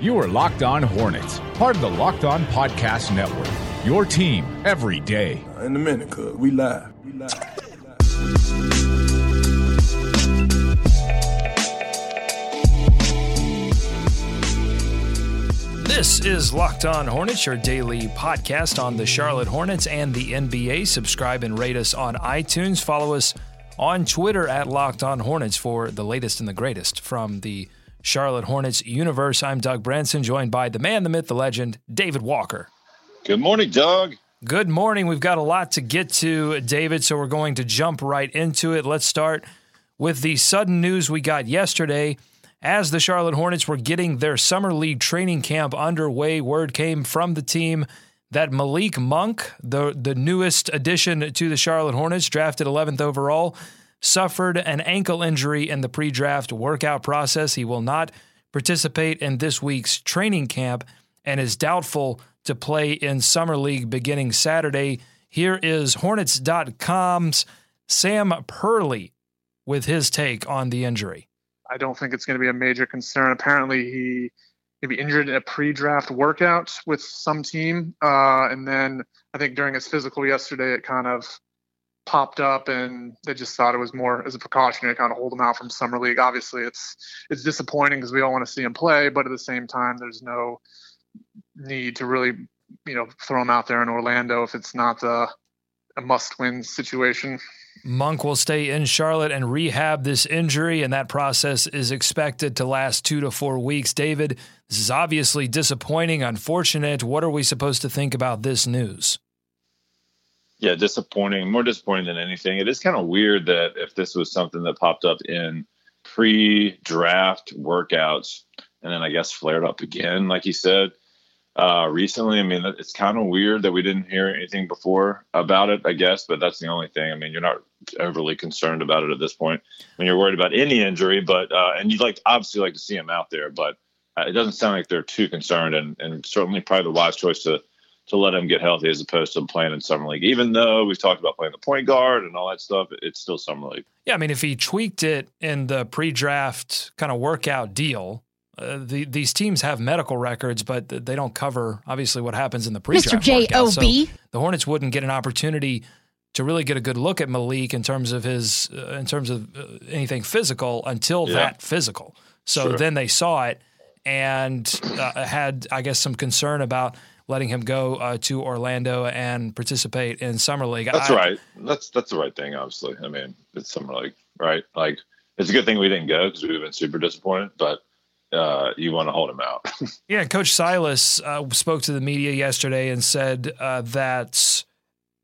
You are Locked On Hornets, part of the Locked On Podcast Network. Your team every day. Uh, in a minute, cuz we live. We live. This is Locked On Hornets, your daily podcast on the Charlotte Hornets and the NBA. Subscribe and rate us on iTunes. Follow us on Twitter at Locked On Hornets for the latest and the greatest from the Charlotte Hornets universe. I'm Doug Branson, joined by the man, the myth, the legend, David Walker. Good morning, Doug. Good morning. We've got a lot to get to, David, so we're going to jump right into it. Let's start with the sudden news we got yesterday. As the Charlotte Hornets were getting their summer league training camp underway, word came from the team that Malik Monk, the, the newest addition to the Charlotte Hornets, drafted 11th overall, suffered an ankle injury in the pre draft workout process. He will not participate in this week's training camp and is doubtful to play in Summer League beginning Saturday. Here is Hornets.com's Sam Perley with his take on the injury. I don't think it's going to be a major concern. Apparently, he maybe injured in a pre-draft workout with some team, uh, and then I think during his physical yesterday, it kind of popped up, and they just thought it was more as a precautionary kind of hold him out from summer league. Obviously, it's it's disappointing because we all want to see him play, but at the same time, there's no need to really you know throw him out there in Orlando if it's not a, a must-win situation. Monk will stay in Charlotte and rehab this injury, and that process is expected to last two to four weeks. David, this is obviously disappointing, unfortunate. What are we supposed to think about this news? Yeah, disappointing, more disappointing than anything. It is kind of weird that if this was something that popped up in pre draft workouts and then I guess flared up again, like he said, uh, recently. I mean, it's kind of weird that we didn't hear anything before about it, I guess, but that's the only thing. I mean, you're not overly concerned about it at this point when you're worried about any injury, but, uh, and you'd like, obviously like to see him out there, but uh, it doesn't sound like they're too concerned and, and certainly probably the wise choice to, to let him get healthy as opposed to playing in summer league. Even though we've talked about playing the point guard and all that stuff, it's still summer league. Yeah, I mean, if he tweaked it in the pre-draft kind of workout deal, uh, the, these teams have medical records, but they don't cover obviously what happens in the pre-draft. Mr. J O B. So the Hornets wouldn't get an opportunity to really get a good look at Malik in terms of his uh, in terms of uh, anything physical until yeah. that physical. So sure. then they saw it and uh, had I guess some concern about letting him go uh, to Orlando and participate in summer league. That's I, right. That's that's the right thing. Obviously, I mean it's summer league, right? Like it's a good thing we didn't go because we would have been super disappointed, but uh, you want to hold him out. yeah, Coach Silas uh, spoke to the media yesterday and said uh, that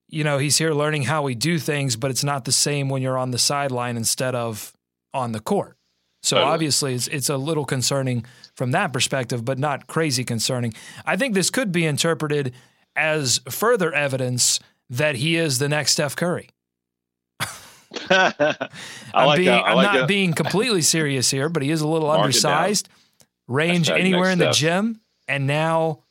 you know he's here learning how we do things, but it's not the same when you're on the sideline instead of on the court. So totally. obviously, it's it's a little concerning from that perspective, but not crazy concerning. I think this could be interpreted as further evidence that he is the next Steph Curry. I'm, like being, I'm like not that. being completely serious here, but he is a little Mark undersized, range anywhere in the gym, and now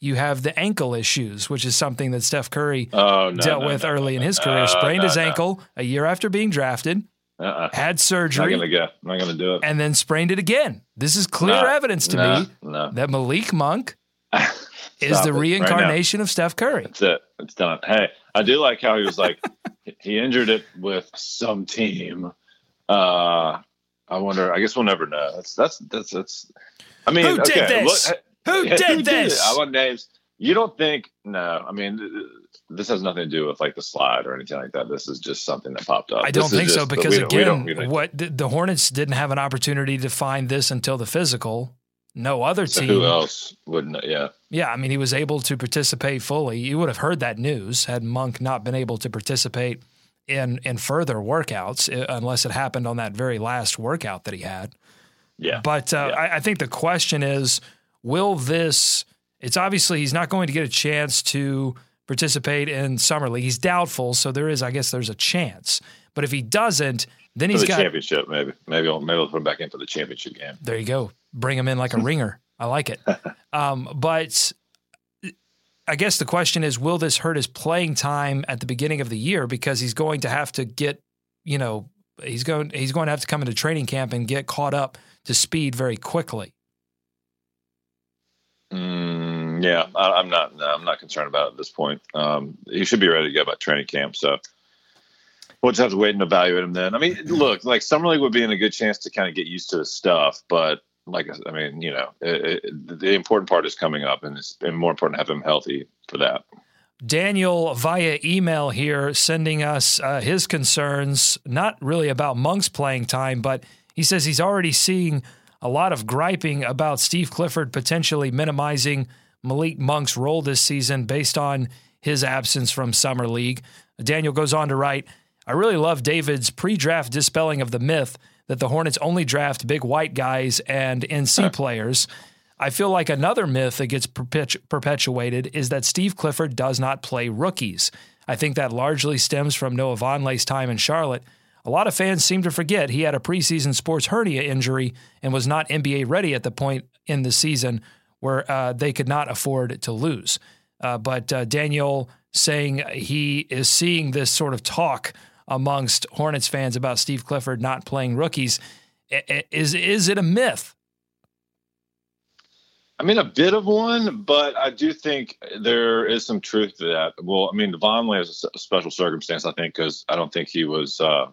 you have the ankle issues, which is something that Steph Curry oh, no, dealt no, with no, early in his career. Sprained his ankle a year after being drafted. Uh-uh. Had surgery. Not gonna go. Not gonna do it. And then sprained it again. This is clear evidence to me that Malik Monk is the reincarnation right of Steph Curry. That's it. It's done. Hey, I do like how he was like, he injured it with some team. Uh, I wonder. I guess we'll never know. That's that's that's that's. I mean, who okay, did this? Look, who did who this? Did I want names. You don't think? No. I mean, this has nothing to do with like the slide or anything like that. This is just something that popped up. I don't this think so because again, we don't, we don't, what the Hornets didn't have an opportunity to find this until the physical. No other so team. Who else wouldn't? Yeah. Yeah, I mean, he was able to participate fully. You would have heard that news had Monk not been able to participate in in further workouts, uh, unless it happened on that very last workout that he had. Yeah. But uh, yeah. I, I think the question is, will this it's obviously he's not going to get a chance to participate in summer league. He's doubtful, so there is, I guess, there's a chance. But if he doesn't, then he's the got championship, maybe. Maybe I'll maybe I'll put him back in for the championship game. There you go. Bring him in like a ringer. I like it. Um, but I guess the question is, will this hurt his playing time at the beginning of the year? Because he's going to have to get, you know, he's going he's going to have to come into training camp and get caught up to speed very quickly. Mm, yeah, I, I'm not. No, I'm not concerned about it at this point. Um, he should be ready to go by training camp. So we'll just have to wait and evaluate him then. I mean, look, like summer league would be in a good chance to kind of get used to his stuff, but like I mean, you know, it, it, the important part is coming up, and it's and more important to have him healthy for that. Daniel via email here sending us uh, his concerns, not really about Monk's playing time, but he says he's already seeing a lot of griping about Steve Clifford potentially minimizing Malik Monk's role this season based on his absence from Summer League. Daniel goes on to write, I really love David's pre draft dispelling of the myth that the Hornets only draft big white guys and NC players. I feel like another myth that gets perpetu- perpetuated is that Steve Clifford does not play rookies. I think that largely stems from Noah Vonleh's time in Charlotte. A lot of fans seem to forget he had a preseason sports hernia injury and was not NBA ready at the point in the season where uh, they could not afford to lose. Uh, but uh, Daniel saying he is seeing this sort of talk amongst Hornets fans about Steve Clifford not playing rookies. Is is it a myth? I mean, a bit of one, but I do think there is some truth to that. Well, I mean, Vonleh is a special circumstance, I think, because I don't think he was uh,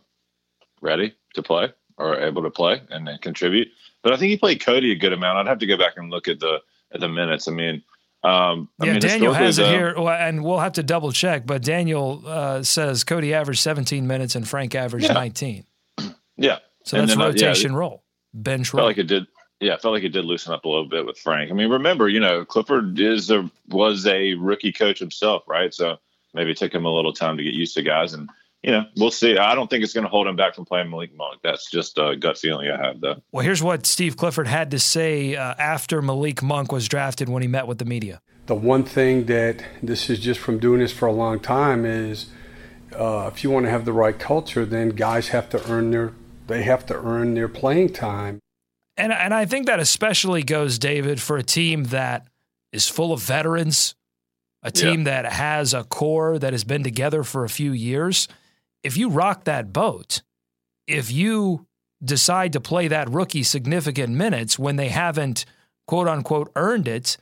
ready to play or able to play and then contribute. But I think he played Cody a good amount. I'd have to go back and look at the at the minutes. I mean, um, I yeah, mean, Daniel has it though, here, and we'll have to double check. But Daniel uh, says Cody averaged 17 minutes and Frank averaged Yeah. 19. Yeah, So And that's then, uh, yeah, rotation role, bench felt role. like it did. Yeah, I felt like it did loosen up a little bit with Frank. I mean, remember, you know, Clifford is a was a rookie coach himself, right? So maybe it took him a little time to get used to guys, and you know, we'll see. I don't think it's going to hold him back from playing Malik Monk. That's just a gut feeling I have, though. well, here's what Steve Clifford had to say uh, after Malik Monk was drafted when he met with the media. The one thing that this is just from doing this for a long time is uh, if you want to have the right culture, then guys have to earn their they have to earn their playing time. And and I think that especially goes, David, for a team that is full of veterans, a team that has a core that has been together for a few years. If you rock that boat, if you decide to play that rookie significant minutes when they haven't quote unquote earned it,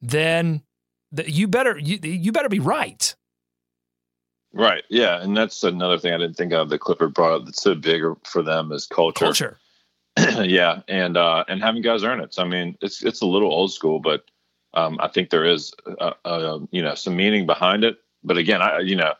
then the, you better you, you better be right. Right. Yeah, and that's another thing I didn't think of that Clifford brought up that's so big for them is culture. Culture. yeah, and uh, and having guys earn it. So, I mean, it's it's a little old school, but um, I think there is uh, uh, you know some meaning behind it. But again, I you know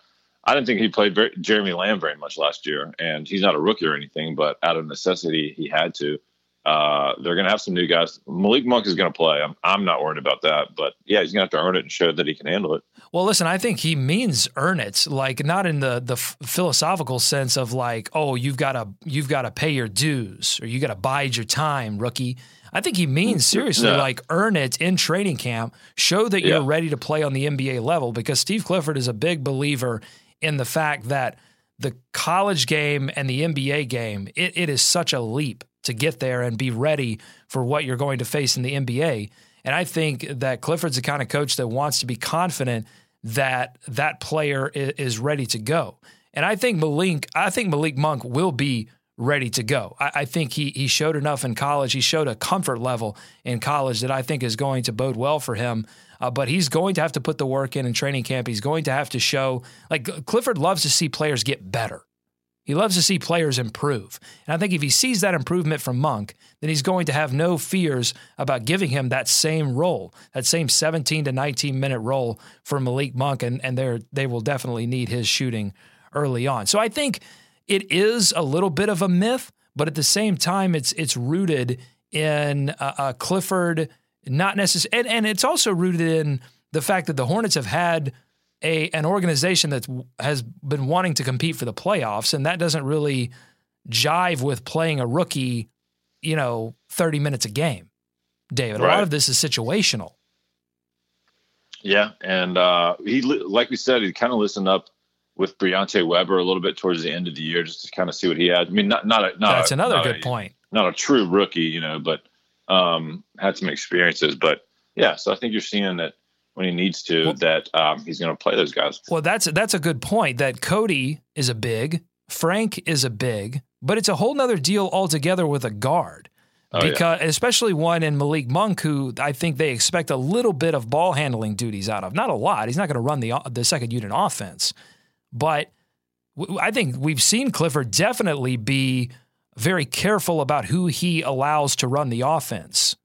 I didn't think he played very, Jeremy Lamb very much last year, and he's not a rookie or anything, but out of necessity he had to. Uh, they're going to have some new guys. Malik Monk is going to play. I'm, I'm not worried about that, but yeah, he's going to have to earn it and show that he can handle it. Well, listen, I think he means earn it, like not in the the philosophical sense of like, oh, you've got to you've got to pay your dues or you got to bide your time, rookie. I think he means seriously No. like earn it in training camp, show that you're ready to play on the NBA level because Steve Clifford is a big believer in the fact that the college game and the NBA game, it, it is such a leap to get there and be ready for what you're going to face in the NBA. And I think that Clifford's the kind of coach that wants to be confident that that player is ready to go. And I think Malik, I think Malik Monk will be ready to go. I, I think he he showed enough in college. He showed a comfort level in college that I think is going to bode well for him. Uh, but he's going to have to put the work in in training camp. He's going to have to show like Clifford loves to see players get better. He loves to see players improve. And I think if he sees that improvement from Monk, then he's going to have no fears about giving him that same role, that same 17 to 19 minute role for Malik Monk. And, and they will definitely need his shooting early on. So I think it is a little bit of a myth, but at the same time, it's, it's rooted in Clifford, not necessarily, and, and it's also rooted in the fact that the Hornets have had a an organization that has been wanting to compete for the playoffs, and that doesn't really jive with playing a rookie, you know, thirty minutes a game. David, a lot of this is situational. Yeah, and uh, he, like we said, he kind of listened up with Briante Weber a little bit towards the end of the year just to kind of see what he had. I mean, not not a, not that's a, another not good a, point. Not a true rookie, you know, but um, had some experiences. But yeah, so I think you're seeing that when he needs to, well, that um, he's going to play those guys. Well, that's that's a good point. That Cody is a big, Frank is a big, but it's a whole nother deal altogether with a guard. Oh, because yeah. especially one in Malik Monk, who I think they expect a little bit of ball handling duties out of. Not a lot. He's not going to run the the second unit offense, but I think we've seen Clifford definitely be very careful about who he allows to run the offense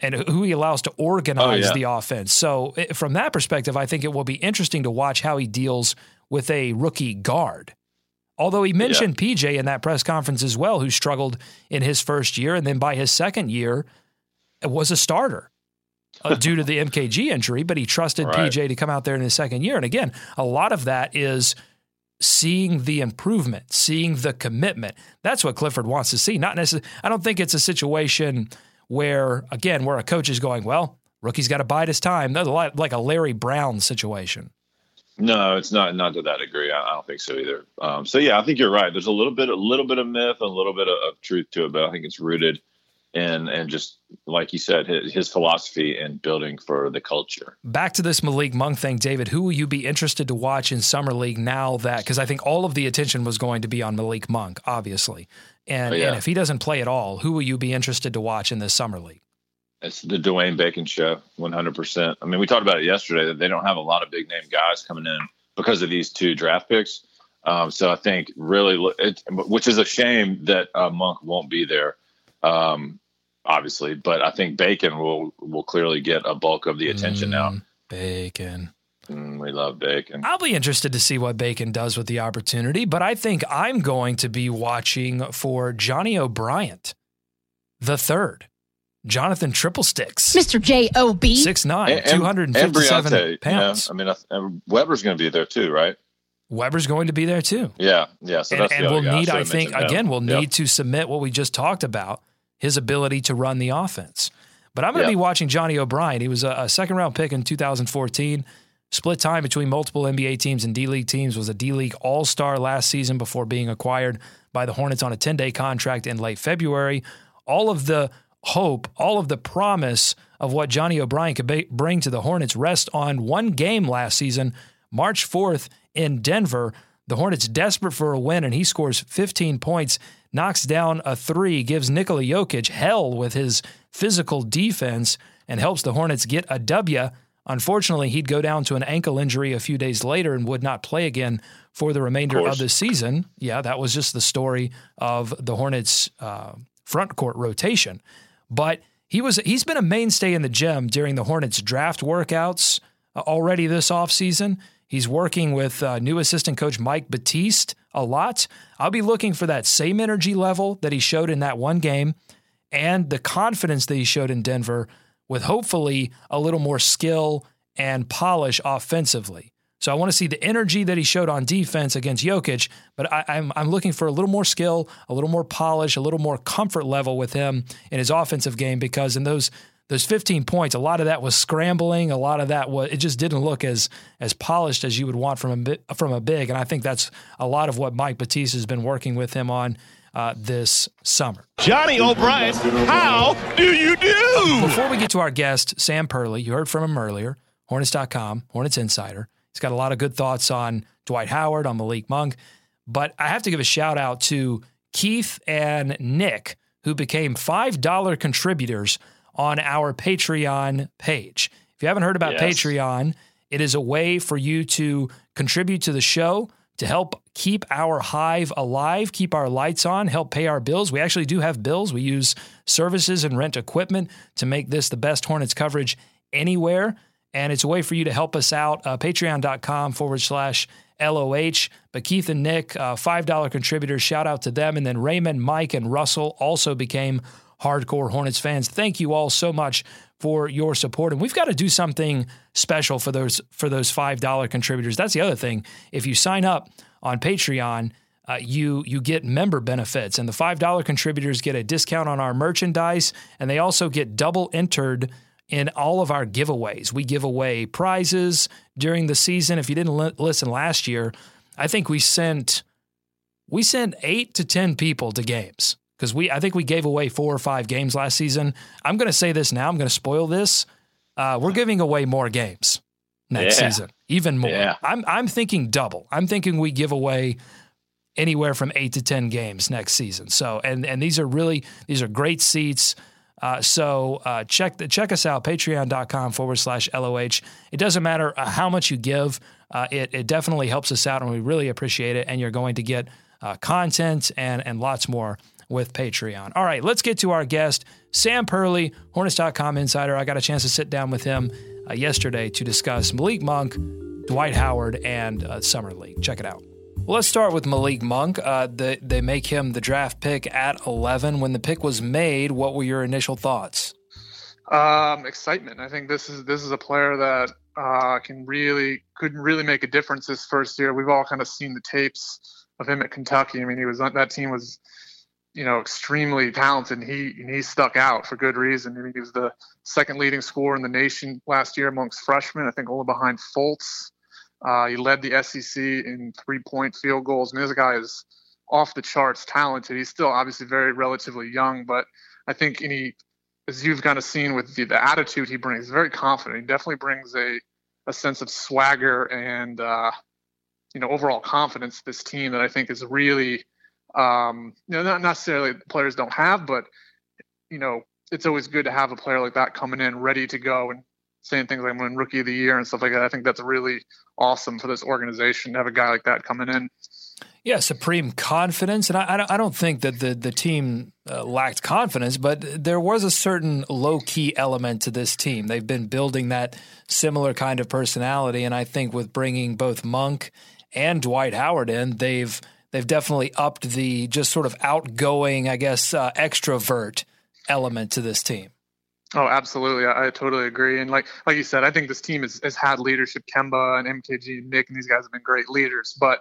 and who he allows to organize oh, yeah. the offense. So, from that perspective, I think it will be interesting to watch how he deals with a rookie guard. Although he mentioned yeah. PJ in that press conference as well, who struggled in his first year, and then by his second year, was a starter. uh, due to the MKG injury, but he trusted right. PJ to come out there in his second year. And again, a lot of that is seeing the improvement, seeing the commitment. That's what Clifford wants to see. Not necessarily. I don't think it's a situation where, again, where a coach is going, well, rookie's got to bide his time. That's like a Larry Brown situation. No, it's not not to that degree. I, I don't think so either. Um, so yeah, I think you're right. There's a little bit, a little bit of myth, a little bit of, of truth to it, but I think it's rooted and and just like you said, his, his, philosophy and building for the culture. Back to this Malik Monk thing, David. Who will you be interested to watch in summer league now that because I think all of the attention was going to be on Malik Monk, obviously, and, oh, yeah. and if he doesn't play at all, who will you be interested to watch in this summer league? It's the Dwayne Bacon show, 100%. I mean, we talked about it yesterday that they don't have a lot of big name guys coming in because of these two draft picks. Um, so I think really, it, which is a shame that uh, Monk won't be there. Um, obviously, but I think Bacon will will clearly get a bulk of the attention mm, now. Bacon. Mm, we love Bacon. I'll be interested to see what Bacon does with the opportunity, but I think I'm going to be watching for Johnny O'Bryant, the third. Jonathan Triple Sticks. Mr. J.O.B. 6'9, 257 and pounds. I mean, Weber's going to be there too, right? Weber's going to be there too. Yeah, yeah. So and, and we'll need, I, I think, again, we'll need to submit what we just talked about his ability to run the offense. But I'm going to yeah. be watching Johnny O'Bryant. He was a, a, second round pick in 2014. Split time between multiple NBA teams and D League teams. Was a D League All Star last season before being acquired by the Hornets on a 10 day contract in late February. All of the hope, all of the promise of what Johnny O'Bryant could bring to the Hornets rest on one game last season, March 4th in Denver. The Hornets desperate for a win, and he scores 15 points knocks down a three, gives Nikola Jokic hell with his physical defense, and helps the Hornets get a W. Unfortunately, he'd go down to an ankle injury a few days later and would not play again for the remainder of, of the season. Yeah, that was just the story of the Hornets' uh, front court rotation. But he was he's been a mainstay in the gym during the Hornets draft workouts uh, already this offseason. He's working with uh, new assistant coach Mike Batiste a lot. I'll be looking for that same energy level that he showed in that one game and the confidence that he showed in Denver with hopefully a little more skill and polish offensively. So I want to see the energy that he showed on defense against Jokic, but I, am I'm, I'm looking for a little more skill, a little more polish, a little more comfort level with him in his offensive game because in those those 15 points, a lot of that was scrambling. A lot of that was it just didn't look as as polished as you would want from a from a big. And I think that's a lot of what Mike Batiste has been working with him on uh, this summer. Johnny O'Bryant, how do you do? Before we get to our guest, Sam Perley, you heard from him earlier, Hornets.com, Hornets Insider. He's got a lot of good thoughts on Dwight Howard, on Malik Monk. But I have to give a shout out to Keith and Nick, who became $5 contributors on our Patreon page. If you haven't heard about yes. Patreon, it is a way for you to contribute to the show to help keep our hive alive, keep our lights on, help pay our bills. We actually do have bills. We use services and rent equipment to make this the best Hornets coverage anywhere. And it's a way for you to help us out. Uh, Patreon.com forward slash LOH. But Keith and Nick, uh, $5 contributors, shout out to them. And then Raymond, Mike, and Russell also became hardcore Hornets fans. Thank you all so much for your support. And we've got to do something special for those for those five dollar contributors. That's the other thing. If you sign up on Patreon, uh, you you get member benefits, and the five dollar contributors get a discount on our merchandise, and they also get double entered in all of our giveaways. We give away prizes during the season. If you didn't li- listen last year, I think we sent we sent 8 to 10 people to games cuz we I think we gave away 4 or 5 games last season. I'm going to say this now, I'm going to spoil this. Uh, we're giving away more games next Yeah. season, even more. Yeah. I'm I'm thinking double. I'm thinking we give away anywhere from eight to ten games next season. So and and these are really these are great seats. Uh, so uh, check the, check us out patreon.com forward slash loh. It doesn't matter uh, how much you give. Uh, it it definitely helps us out, and we really appreciate it. And you're going to get uh, content and and lots more with Patreon. All right, let's get to our guest, Sam Perley, Hornets.com insider. I got a chance to sit down with him uh, yesterday to discuss Malik Monk, Dwight Howard, and uh, Summer League. Check it out. Well, let's start with Malik Monk. Uh, the, they make him the draft pick at 11. When the pick was made, what were your initial thoughts? Um, excitement. I think this is this is a player that uh, can really couldn't really make a difference this first year. We've all kind of seen the tapes of him at Kentucky. I mean, he was that team was you know extremely talented. And he and he stuck out for good reason. I mean, he was the second leading scorer in the nation last year amongst freshmen. I think only behind Fultz. Uh, he led the SEC in three-point field goals. Mean, this guy is off the charts talented. He's still obviously very relatively young, but I think any as you've kind of seen with the, the attitude he brings, very confident. He definitely brings a, a sense of swagger and uh, you know overall confidence to this team that I think is really um, you know not necessarily players don't have, but you know it's always good to have a player like that coming in ready to go and saying things like "I'm rookie of the year" and stuff like that. I think that's really awesome for this organization to have a guy like that coming in. Yeah, supreme confidence, and I, I don't think that the the team uh, lacked confidence, but there was a certain low key element to this team. They've been building that similar kind of personality, and I think with bringing both Monk and Dwight Howard in, they've they've definitely upped the just sort of outgoing, I guess, uh, extrovert element to this team. Oh, absolutely. I, I totally agree. And like like you said, I think this team has, has had leadership. Kemba and MKG and Nick and these guys have been great leaders. But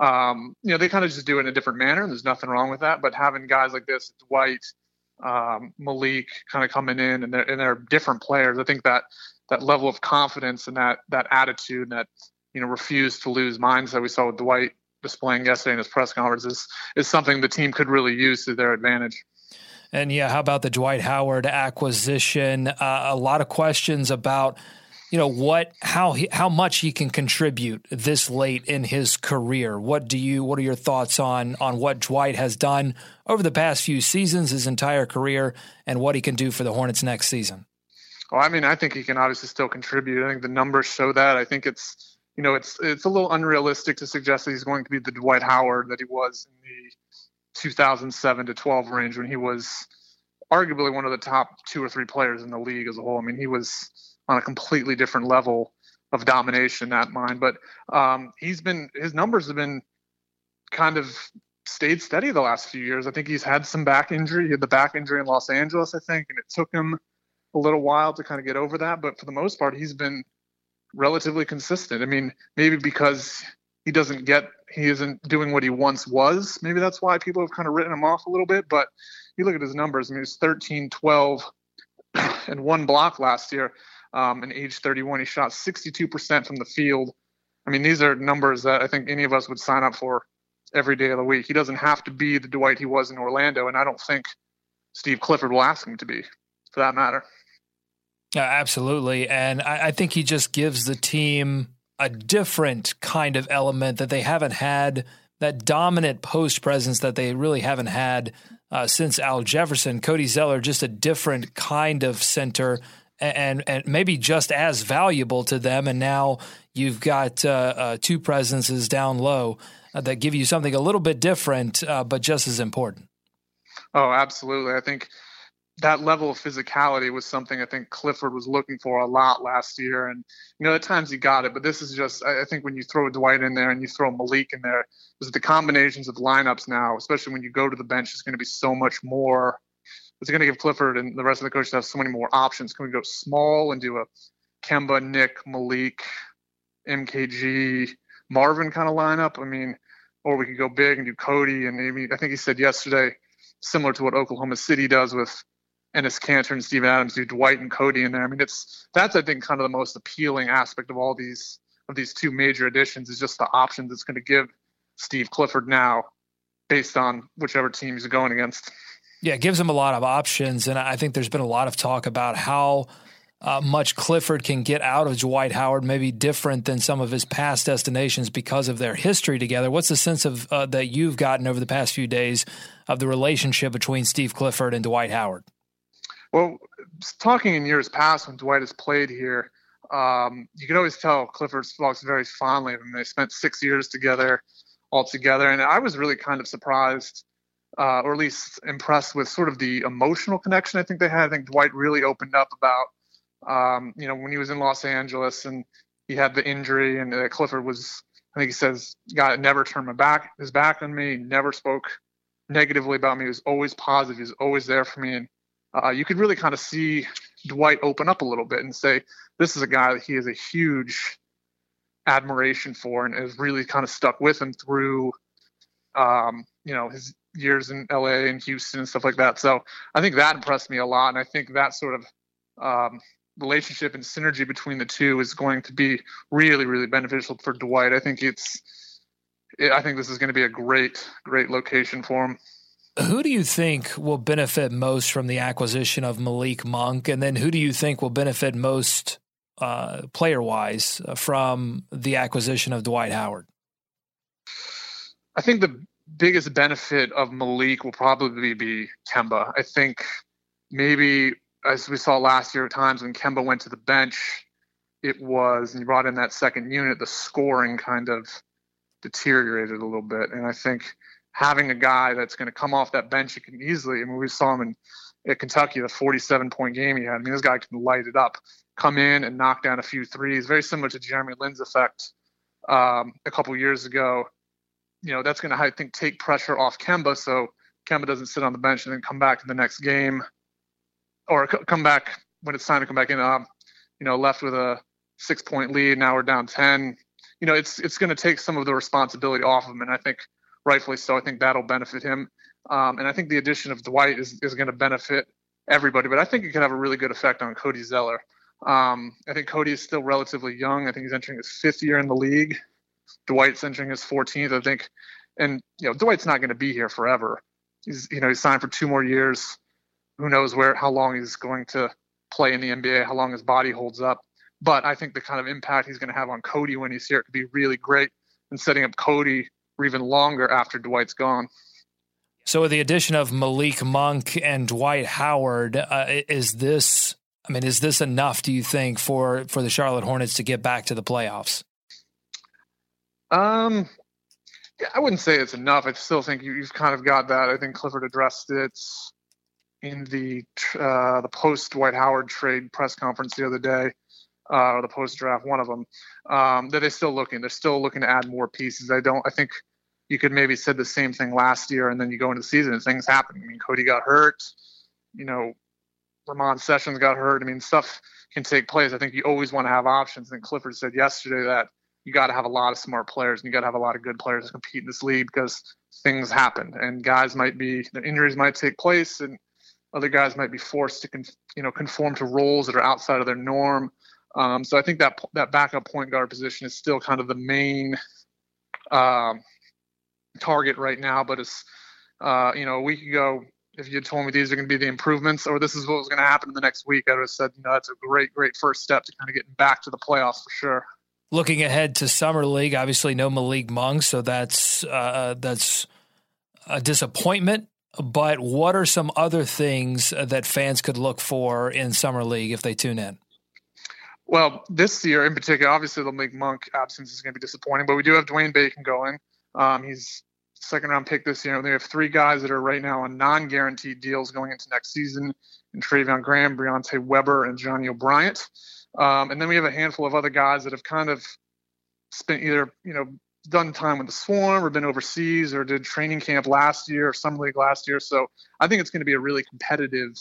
um, you know, they kind of just do it in a different manner, and there's nothing wrong with that. But having guys like this, Dwight, um, Malik, kind of coming in, and they're and they're different players. I think that that level of confidence and that that attitude, and that you know, refuse to lose mindset we saw with Dwight displaying yesterday in his press conference is is something the team could really use to their advantage. And yeah, how about the Dwight Howard acquisition? Uh, a lot of questions about, you know, what how he, how much he can contribute this late in his career. What do you what are your thoughts on on what Dwight has done over the past few seasons, his entire career, and what he can do for the Hornets next season? Well, I mean, I think he can obviously still contribute. I think the numbers show that. I think it's you know it's it's a little unrealistic to suggest that he's going to be the Dwight Howard that he was in the 2007 to 12 range when he was arguably one of the top two or three players in the league as a whole. I mean, he was on a completely different level of domination that mine. But um, he's been his numbers have been kind of stayed steady the last few years. I think he's had some back injury. He had the back injury in Los Angeles, I think, and it took him a little while to kind of get over that. But for the most part, he's been relatively consistent. I mean, maybe because he doesn't get he isn't doing what he once was. Maybe that's why people have kind of written him off a little bit. But you look at his numbers. I mean, he's 13, 12, and one block last year. Um, and age 31, he shot 62% from the field. I mean, these are numbers that I think any of us would sign up for every day of the week. He doesn't have to be the Dwight he was in Orlando, and I don't think Steve Clifford will ask him to be, for that matter. Yeah, absolutely. And I, I think he just gives the team a different kind of element that they haven't had, that dominant post presence that they really haven't had uh, since Al Jefferson. Cody Zeller, just a different kind of center and, and maybe just as valuable to them. And now you've got uh, uh, two presences down low uh, that give you something a little bit different, uh, but just as important. Oh, absolutely. I think that level of physicality was something I think Clifford was looking for a lot last year. And, you know, at times he got it, but this is just, I think when you throw Dwight in there and you throw Malik in there, there's the combinations of lineups now, especially when you go to the bench, is going to be so much more. It's going to give Clifford and the rest of the coaches have so many more options. Can we go small and do a Kemba, Nick, Malik, MKG, Marvin kind of lineup? I mean, or we could go big and do Cody. And maybe, I think he said yesterday, similar to what Oklahoma City does with Enes Kanter and Steven Adams do Dwight and Cody in there. I mean, it's that's I think kind of the most appealing aspect of all these of these two major additions is just the options it's going to give Steve Clifford now, based on whichever team he's going against. Yeah, it gives him a lot of options, and I think there's been a lot of talk about how uh, much Clifford can get out of Dwight Howard, maybe different than some of his past destinations because of their history together. What's the sense of uh, that you've gotten over the past few days of the relationship between Steve Clifford and Dwight Howard? Well, talking in years past when Dwight has played here, um, you can always tell Clifford talks very fondly of him. They spent six years together all together, and I was really kind of surprised. Uh, or at least impressed with sort of the emotional connection I think they had. I think Dwight really opened up about um, you know, when he was in Los Angeles and he had the injury, and uh, Clifford was, I think he says, God never turned my back, his back on me, never spoke negatively about me. He was always positive. He was always there for me. And uh, you could really kind of see Dwight open up a little bit and say, this is a guy that he has a huge admiration for and has really kind of stuck with him through, um, you know, his years in LA and Houston and stuff like that. So I think that impressed me a lot. And I think that sort of um, relationship and synergy between the two is going to be really, really beneficial for Dwight. I think it's, I think this is going to be a great, great location for him. Who do you think will benefit most from the acquisition of Malik Monk? And then who do you think will benefit most uh, player wise uh, from the acquisition of Dwight Howard? I think the biggest benefit of Malik will probably be Kemba. I think maybe as we saw last year at times when Kemba went to the bench, it was and you brought in that second unit, the scoring kind of deteriorated a little bit. And I think having a guy that's going to come off that bench, you can easily. I mean, we saw him in at Kentucky, the 47 point game he had. I mean, this guy can light it up, come in and knock down a few threes, very similar to Jeremy Lin's effect um, a couple years ago. You know, that's going to, I think, take pressure off Kemba, so Kemba doesn't sit on the bench and then come back to the next game or come back when it's time to come back in. Um, you know, left with a six point lead. Now we're down ten. You know, it's it's going to take some of the responsibility off of him, and I think rightfully so. I think that'll benefit him, um, and I think the addition of Dwight is is going to benefit everybody. But I think it could have a really good effect on Cody Zeller. Um, I think Cody is still relatively young. I think he's entering his fifth year in the league. Dwight's entering his 14th, I think. And you know, Dwight's not going to be here forever. He's you know he's signed for two more years who knows where how long he's going to play in the NBA, how long his body holds up. But I think the kind of impact he's going to have on Cody when he's here could be really great and setting up Cody for even longer after Dwight's gone. So, with the addition of Malik Monk and Dwight Howard, uh, is this? I mean, is this enough? Do you think for for the Charlotte Hornets to get back to the playoffs? Um, yeah, I wouldn't say it's enough. I still think you, have kind of got that. I think Clifford addressed it in the uh, the post Dwight Howard trade press conference the other day, uh, or the post draft, one of them, um, that they're still looking. They're still looking to add more pieces. I don't. I think you could maybe said the same thing last year, and then you go into the season and things happen. I mean, Cody got hurt. You know, Ramon Sessions got hurt. I mean, stuff can take place. I think you always want to have options. And Clifford said yesterday that you got to have a lot of smart players and you got to have a lot of good players to compete in this league because things happen and guys might be the injuries might take place and other guys might be forced to con- you know conform to roles that are outside of their norm. Um, so I think that that backup point guard position is still kind of the main um, target right now. But it's uh, you know a week ago, if you had told me these are going to be the improvements or this is what was going to happen in the next week, I would have said you know that's a great great first step to kind of getting back to the playoffs for sure. Looking ahead to summer league, obviously no Malik Monk, so that's uh, that's a disappointment but what are some other things that fans could look for in Summer League if they tune in? Well, this year in particular, obviously the Malik Monk absence is going to be disappointing, but we do have Dwayne Bacon going. Um, he's second round pick this year. We have three guys that are right now on non guaranteed deals going into next season and Treveon Graham, Briante Weber, and Johnny O'Bryant. Um, and then we have a handful of other guys that have kind of spent either, you know, done time with the Swarm or been overseas or did training camp last year or some league last year. So I think it's going to be a really competitive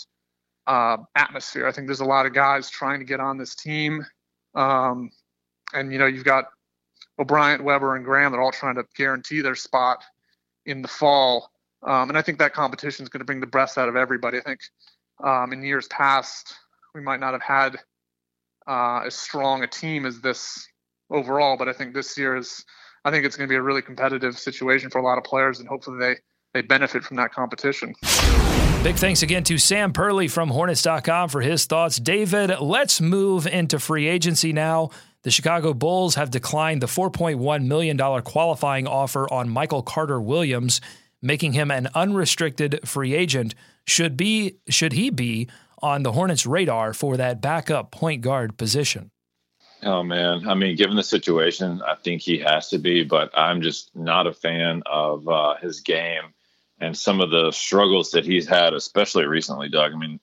uh, atmosphere. I think there's a lot of guys trying to get on this team. Um, and, you know, you've got O'Bryant, Weber, and Graham. They're all trying to guarantee their spot in the fall. Um, and I think that competition is going to bring the best out of everybody. I think Um, in years past, we might not have had uh, as strong a team as this overall, but I think this year is. I think it's going to be a really competitive situation for a lot of players, and hopefully they they benefit from that competition. Big thanks again to Sam Perley from Hornets.com for his thoughts. David, let's move into free agency now. The Chicago Bulls have declined the $4.1 million qualifying offer on Michael Carter Williams, making him an unrestricted free agent. Should be should he be on the Hornets' radar for that backup point guard position? Oh man, I mean, given the situation, I think he has to be, but I'm just not a fan of uh, his game and some of the struggles that he's had, especially recently, Doug. I mean,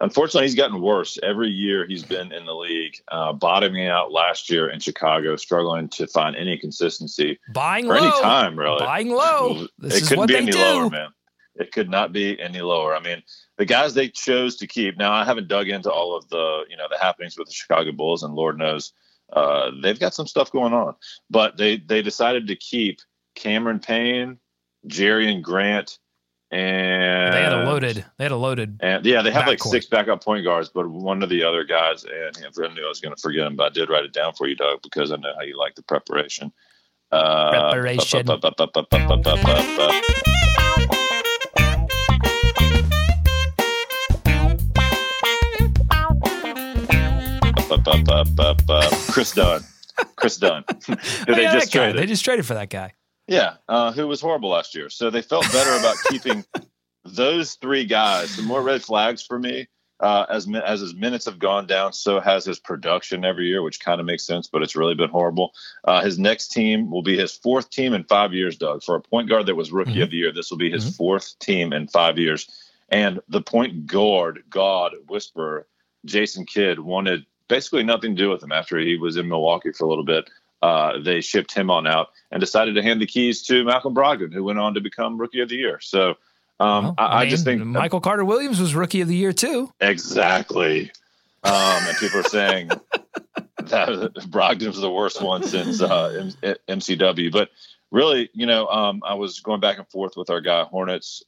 unfortunately, he's gotten worse every year he's been in the league, uh, bottoming out last year in Chicago, struggling to find any consistency. Buying for low. any time, really. Buying low. This it is couldn't be any do. lower, man. It could not be any lower. I mean, the guys they chose to keep. Now, I haven't dug into all of the you know the happenings with the Chicago Bulls, and Lord knows uh, they've got some stuff going on. But they they decided to keep Cameron Payne, Jerian Grant, and they had a loaded they had a loaded and yeah they have like court. six backup point guards but one of the other guys and I knew I was going to forget him but I did write it down for you Doug because I know how you like the preparation uh, preparation Kris Dunn. Kris Dunn. They just traded. They just traded for that guy. Yeah, uh, who was horrible last year. So they felt better about keeping those three guys. Some more red flags for me. Uh, as as his minutes have gone down, so has his production every year, which kind of makes sense, but it's really been horrible. Uh, his next team will be his fourth team in five years, Doug. For a point guard that was rookie of the year, this will be his fourth team in five years. And the point guard, God whisperer, Jason Kidd, wanted basically nothing to do with him after he was in Milwaukee for a little bit. Uh, they shipped him on out and decided to hand the keys to Malcolm Brogdon, who went on to become rookie of the year. So um, Well, I, I mean, just think Michael Carter Williams was rookie of the year too. exactly. Um, and people are saying that Brogdon was the worst one since uh, M- MCW. But really, you know, um, I was going back and forth with our guy Hornets,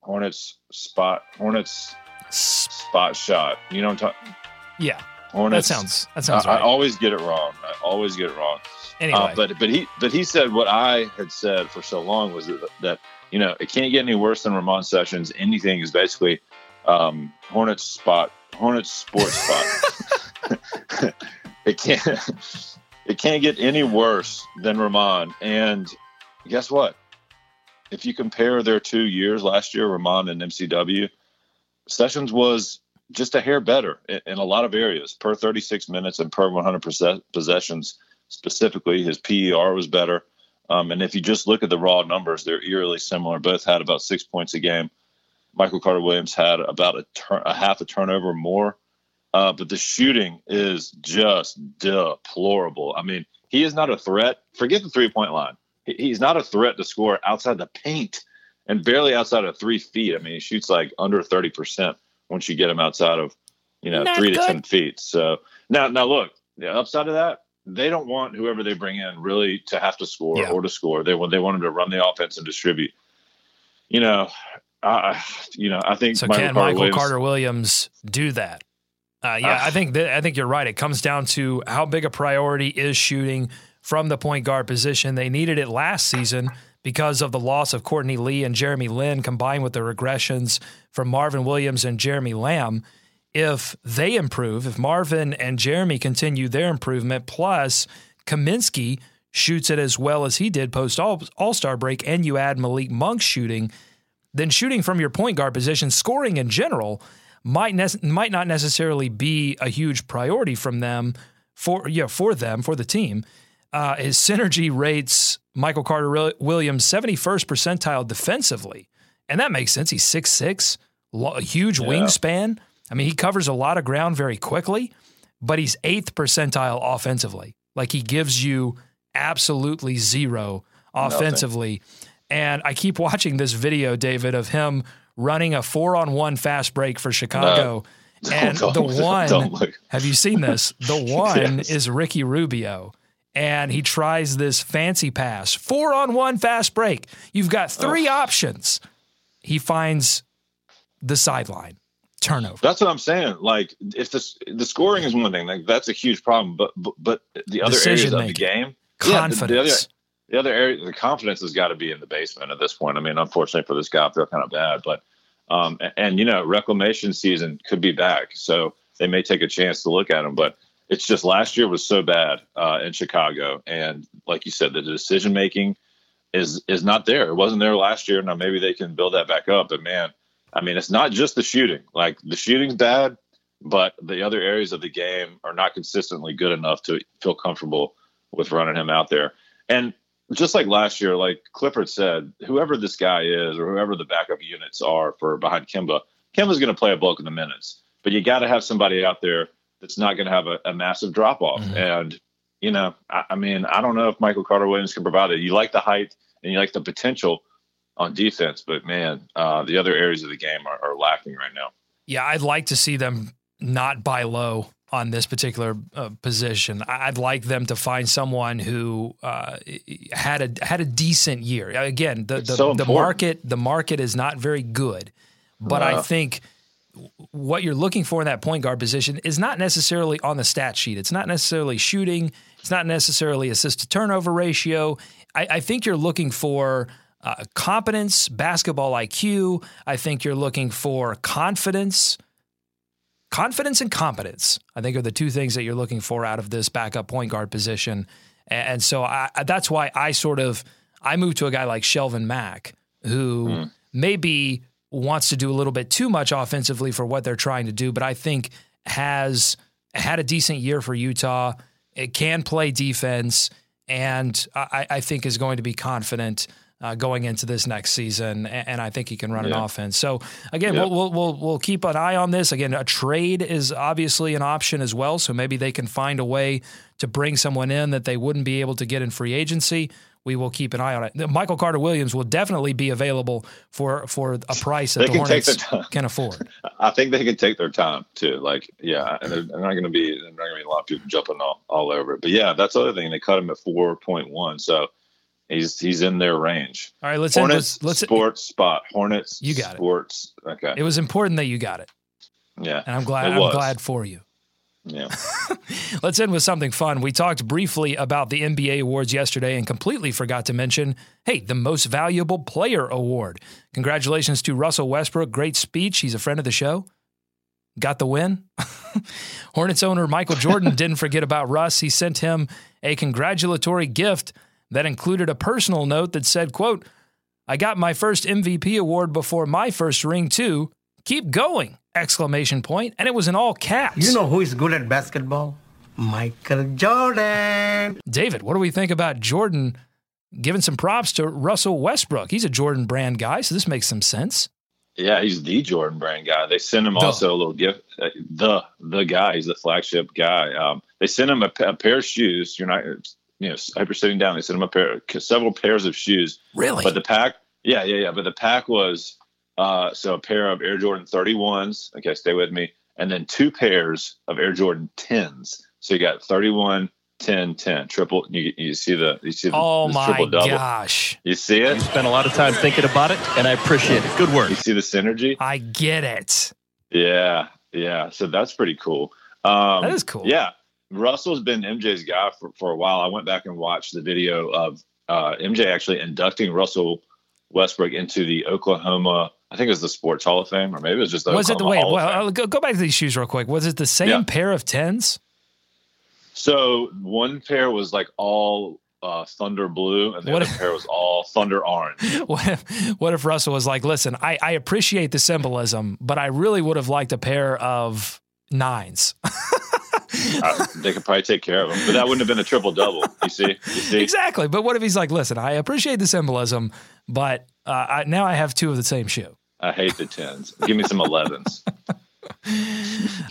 Hornets spot, Hornets spot shot. You know what I'm talking? Yeah, that sounds that sounds I, I always get it wrong. I always get it wrong. Anyway, Uh, but but he but he said what I had said for so long was that, that you know it can't get any worse than Ramon Sessions. Anything is basically um, Hornets spot, Hornets sports spot. it can't it can't get any worse than Ramon. And guess what? If you compare their two years last year, Ramon and MCW, Sessions was just a hair better in, in a lot of areas per 36 minutes and per 100% possessions specifically. His PER was better. Um, and if you just look at the raw numbers, they're eerily similar. Both had about six points a game. Michael Carter Williams had about a, turn, a half a turnover more. Uh, but the shooting is just deplorable. I mean, he is not a threat. Forget the three point line. He's not a threat to score outside the paint and barely outside of three feet. I mean, he shoots like under 30% once you get them outside of, you know, Not three good. to 10 feet. So now, now look, the upside of that, they don't want whoever they bring in really to have to score Yeah. or to score. They want they want him to run the offense and distribute. You know, I, you know, I think so Michael can Carter Michael Williams- Carter Williams do that? Uh, yeah, Ah. I think that, I think you're right. It comes down to how big a priority is shooting from the point guard position. They needed it last season because of the loss of Courtney Lee and Jeremy Lin, combined with the regressions from Marvin Williams and Jeremy Lamb. If they improve, if Marvin and Jeremy continue their improvement, plus Kaminsky shoots it as well as he did post All Star break, and you add Malik Monk shooting, then shooting from your point guard position, scoring in general, might nec- might not necessarily be a huge priority from them for yeah for them for the team. Uh, his synergy rates Michael Carter Williams 71st percentile defensively, and that makes sense. He's 6'6", lo- a huge wingspan. I mean, he covers a lot of ground very quickly, but he's eighth percentile offensively. Like he gives you absolutely zero offensively. And I keep watching this video, David, of him running a four on one fast break for Chicago. and don't- the don't one, have you seen this? The one Yes. is Ricky Rubio. And he tries this fancy pass, four on one fast break. You've got three options. He finds the sideline. turnover. That's what I'm saying. Like if this the scoring is one thing, like that's a huge problem. But but, but the other Decision areas of the game, Confidence. Yeah, the, the other the other area, the confidence has got to be in the basement at this point. I mean, unfortunately for this guy, I feel kind of bad, but um, and, and you know, reclamation season could be back, so they may take a chance to look at him. But it's just last year was so bad uh, in Chicago, and like you said, the decision making is is not there. It wasn't there last year. Now maybe they can build that back up, but man, I mean, it's not just the shooting. Like the shooting's bad, but the other areas of the game are not consistently good enough to feel comfortable with running him out there. And just like last year, like Clifford said, whoever this guy is or whoever the backup units are for behind Kemba, Kemba's going to play a bulk of the minutes. But you got to have somebody out there that's not going to have a, a massive drop off. Mhm. And you know, I, I mean, I don't know if Michael Carter Williams can provide it. You like the height and you like the potential on defense, but man, uh, the other areas of the game are, are lacking right now. Yeah, I'd like to see them not buy low on this particular uh, position. I'd like them to find someone who uh, had a had a decent year. Again, the the, so the market the market is not very good, but I think what you're looking for in that point guard position is not necessarily on the stat sheet. It's not necessarily shooting. It's not necessarily assist to turnover ratio. I, I think you're looking for uh, competence, basketball IQ. I think you're looking for confidence. Confidence and competence, I think, are the two things that you're looking for out of this backup point guard position. And, and so I, that's why I sort of I moved to a guy like Shelvin Mack, who maybe wants to do a little bit too much offensively for what they're trying to do, but I think has had a decent year for Utah. It can play defense, and I, I think is going to be confident uh, going into this next season. And, and I think he can run an offense. So again, Yeah. we'll, we'll we'll we'll keep an eye on this. Again, a trade is obviously an option as well. So maybe they can find a way to bring someone in that they wouldn't be able to get in free agency. We will keep an eye on it. Michael Carter Williams will definitely be available for for a price that They the can Hornets can afford. I think they can take their time too. Like, yeah, and they're, they're not going to be there's not going to be a lot of people jumping all, all over it. But yeah, that's the other thing. They cut him at four point one, so he's he's in their range. All right, let's end Hornets with, let's. sports spot. Hornets. You got it. Sports. Okay. It was important that you got it, yeah. and I'm glad. I'm glad for you. Yeah. Let's end with something fun. We talked briefly about the NBA awards yesterday and completely forgot to mention, hey, the Most Valuable Player Award. Congratulations to Russell Westbrook. Great speech. He's a friend of the show. Got the win. Hornets owner Michael Jordan didn't forget about Russ. He sent him a congratulatory gift that included a personal note that said, quote, I got my first MVP award before my first ring too. Keep going! Exclamation. And it was in all caps. You know who is good at basketball? Michael Jordan. David, what do we think about Jordan giving some props to Russell Westbrook? He's a Jordan brand guy, so this makes some sense. Yeah, he's the Jordan Brand guy. They sent him The. also a little gift. uh, The the guy, he's the flagship guy. Um, they sent him a, a pair of shoes. You're not, you know, hyper sitting down. They sent him a pair, several pairs of shoes. Really? But the pack, yeah, yeah, yeah. But the pack was uh, so a pair of Air Jordan 31s. Okay, stay with me. And then two pairs of Air Jordan 10s. So you got 31, 10, 10, triple. You, you see the you see the, triple double. oh my triple double. gosh. You see it? You spent a lot of time thinking about it, and I appreciate it. Good work. You see the synergy? I get it. Yeah, yeah. So that's pretty cool. Um, That is cool. Yeah, Russell's been MJ's guy for, for a while. I went back and watched the video of uh, MJ actually inducting Russell Westbrook into the Oklahoma. I think it was the Sports Hall of Fame, or maybe it was just the Was it the Oklahoma wait? Hall of Fame. Well, go, go back to these shoes real quick. Was it the same Yeah. pair of tens? So one pair was like all uh, thunder blue, and the What other if- pair was all thunder orange. What if, what if Russell was like, listen, I, I appreciate the symbolism, but I really would have liked a pair of nines. uh, they could probably take care of them, but that wouldn't have been a triple double. You see, you see. exactly. But what if he's like, listen, I appreciate the symbolism, but uh, I, now I have two of the same shoe. I hate the tens. Give me some elevens.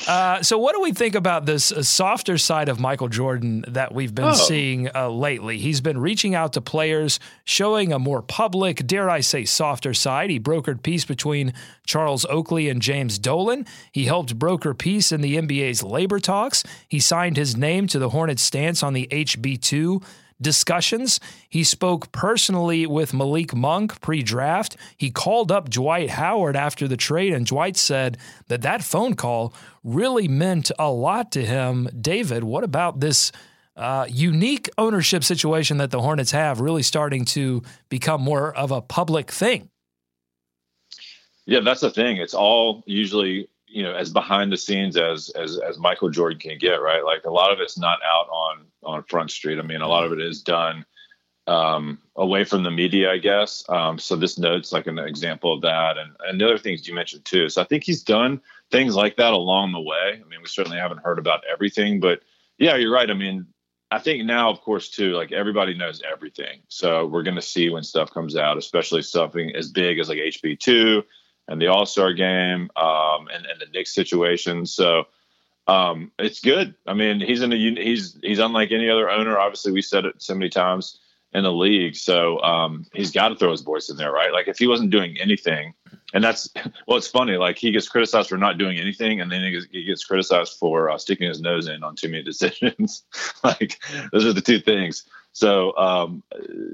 Uh, so, what do we think about this uh, softer side of Michael Jordan that we've been Oh. seeing uh, lately? He's been reaching out to players, showing a more public, dare I say, softer side. He brokered peace between Charles Oakley and James Dolan. He helped broker peace in the NBA's labor talks. He signed his name to the Hornets' stance on the HB2 discussions. He spoke personally with Malik Monk pre draft. He called up Dwight Howard after the trade, and Dwight said that that phone call really meant a lot to him. David, what about this? Uh, unique ownership situation that the Hornets have really starting to become more of a public thing. Yeah, that's the thing. It's all usually you know as behind the scenes as as as Michael Jordan can get, right? Like a lot of it's not out on on Front Street. I mean, a lot of it is done um, away from the media, I guess. Um, so this note's like an example of that, and and the other things you mentioned too. So I think he's done things like that along the way. I mean, we certainly haven't heard about everything, but yeah, you're right. I mean, I think now, of course, too, like everybody knows everything. So we're going to see when stuff comes out, especially something as big as like HB two and the All Star game, um, and, and the Knicks situation. So um, it's good. I mean, he's in a he's he's unlike any other owner. Obviously, we said it so many times in the league. So um, he's got to throw his voice in there, right? Like if he wasn't doing anything, and that's well, it's funny. Like he gets criticized for not doing anything, and then he gets, he gets criticized for uh, sticking his nose in on too many decisions. like those are the two things. So um,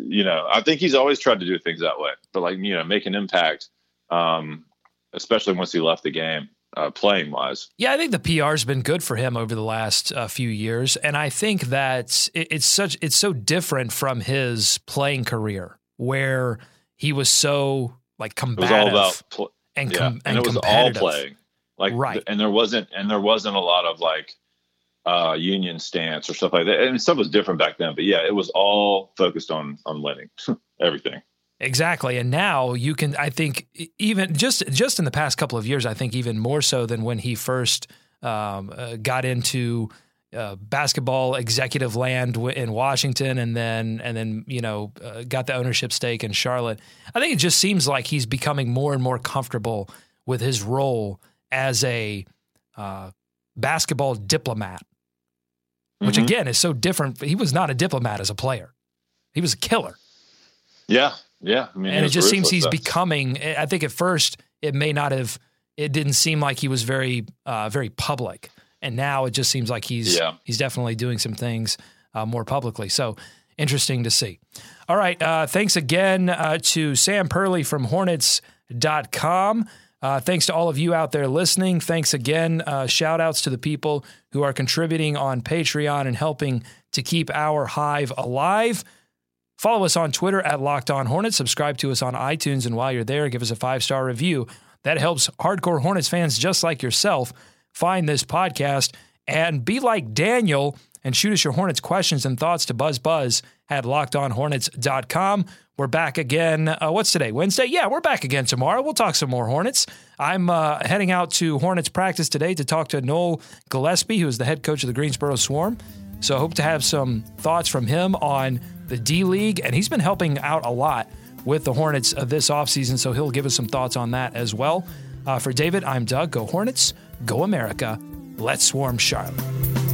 you know, I think he's always tried to do things that way, but like you know, make an impact um, especially once he left the game. Uh, playing wise. Yeah, I think the PR has been good for him over the last uh, few years, and I think that it, it's such it's so different from his playing career where he was so like combative. It was all about pl- and, yeah. and, and, it was all playing. Like right, and there wasn't and there wasn't a lot of like uh, union stance or stuff like that. And stuff was different back then, but yeah, it was all focused on on winning everything. Exactly. And now you can I think even just just in the past couple of years I think even more so than when he first um, uh, got into uh, basketball executive land in Washington and then and then you know uh, got the ownership stake in Charlotte. I think it just seems like he's becoming more and more comfortable with his role as a uh, basketball diplomat, which Mm-hmm. again is so different. He was not a diplomat as a player; he was a killer. Yeah, yeah. I mean, and it just seems he's becoming. I think at first it may not have. It didn't seem like he was very, uh, very public, and now it just seems like he's Yeah. he's definitely doing some things uh, more publicly. So interesting to see. All right, uh, thanks again uh, to Sam Perley from Hornets.com. Uh, thanks to all of you out there listening. Thanks again. Uh, shout outs to the people who are contributing on Patreon and helping to keep our hive alive. Follow us on Twitter at Locked On Hornets. Subscribe to us on iTunes. And while you're there, give us a five star review. That helps hardcore Hornets fans just like yourself find this podcast and be like Daniel and shoot us your Hornets questions and thoughts to buzzbuzz at lockedonhornets.com. We're back again. Uh, what's today? Wednesday? Yeah, we're back again tomorrow. We'll talk some more Hornets. I'm uh, heading out to Hornets practice today to talk to Noel Gillespie, who is the head coach of the Greensboro Swarm. So I hope to have some thoughts from him on the D League, and he's been helping out a lot with the Hornets of this offseason, so he'll give us some thoughts on that as well. Uh, for David, I'm Doug. Go Hornets, go America. Let's swarm Charlotte.